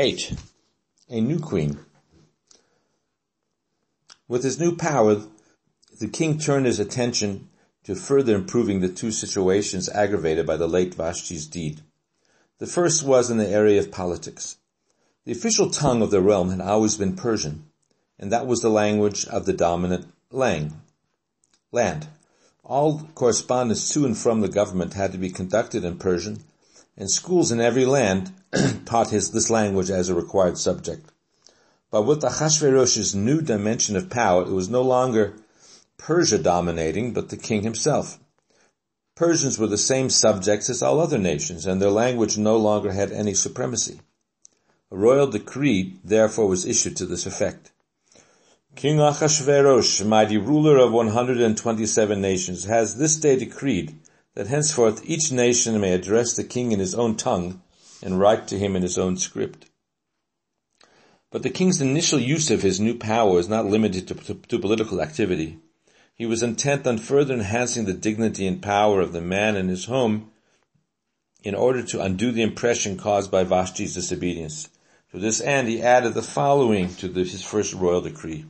8. A new queen. With his new power, the king turned his attention to further improving the two situations aggravated by the late Vashti's deed. The first was in the area of politics. The official tongue of the realm had always been Persian, and that was the language of the dominant lang, land. All correspondence to and from the government had to be conducted in Persian, and schools in every land taught his, this language as a required subject. But with Achashverosh's new dimension of power, it was no longer Persia dominating, but the king himself. Persians were the same subjects as all other nations, and their language no longer had any supremacy. A royal decree, therefore, was issued to this effect. King Achashverosh, mighty ruler of 127 nations, has this day decreed that henceforth each nation may address the king in his own tongue and write to him in his own script. But the king's initial use of his new power is not limited to, to, to political activity. He was intent on further enhancing the dignity and power of the man in his home in order to undo the impression caused by Vashti's disobedience. To this end, he added the following to the, his first royal decree.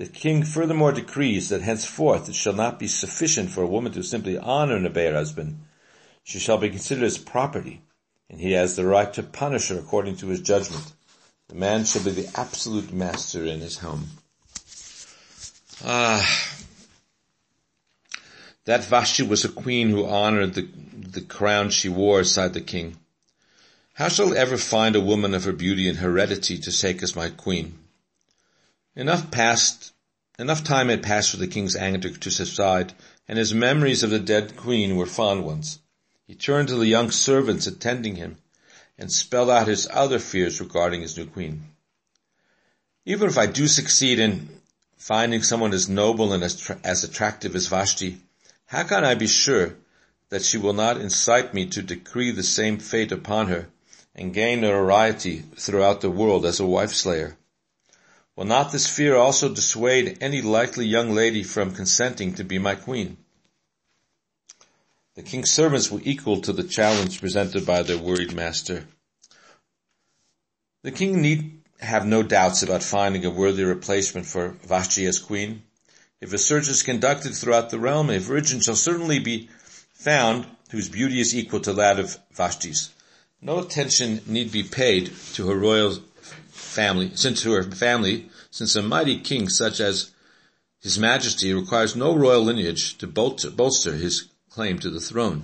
The king furthermore decrees that henceforth it shall not be sufficient for a woman to simply honor and obey her husband. She shall be considered as property, and he has the right to punish her according to his judgment. The man shall be the absolute master in his home. Ah, that Vashti was a queen who honored the, the crown she wore aside the king. How shall I ever find a woman of her beauty and heredity to take as my queen? Enough passed, enough time had passed for the king's anger to subside, and his memories of the dead queen were fond ones. He turned to the young servants attending him and spelled out his other fears regarding his new queen. Even if I do succeed in finding someone as noble and as, as attractive as Vashti, how can I be sure that she will not incite me to decree the same fate upon her and gain notoriety throughout the world as a wife slayer? Will not this fear also dissuade any likely young lady from consenting to be my queen? The king's servants were equal to the challenge presented by their worried master. The king need have no doubts about finding a worthy replacement for Vashti as queen. If a search is conducted throughout the realm, a virgin shall certainly be found whose beauty is equal to that of Vashti's. No attention need be paid to her royal family, since to her family, since a mighty king such as his majesty requires no royal lineage to bolster, bolster his claim to the throne.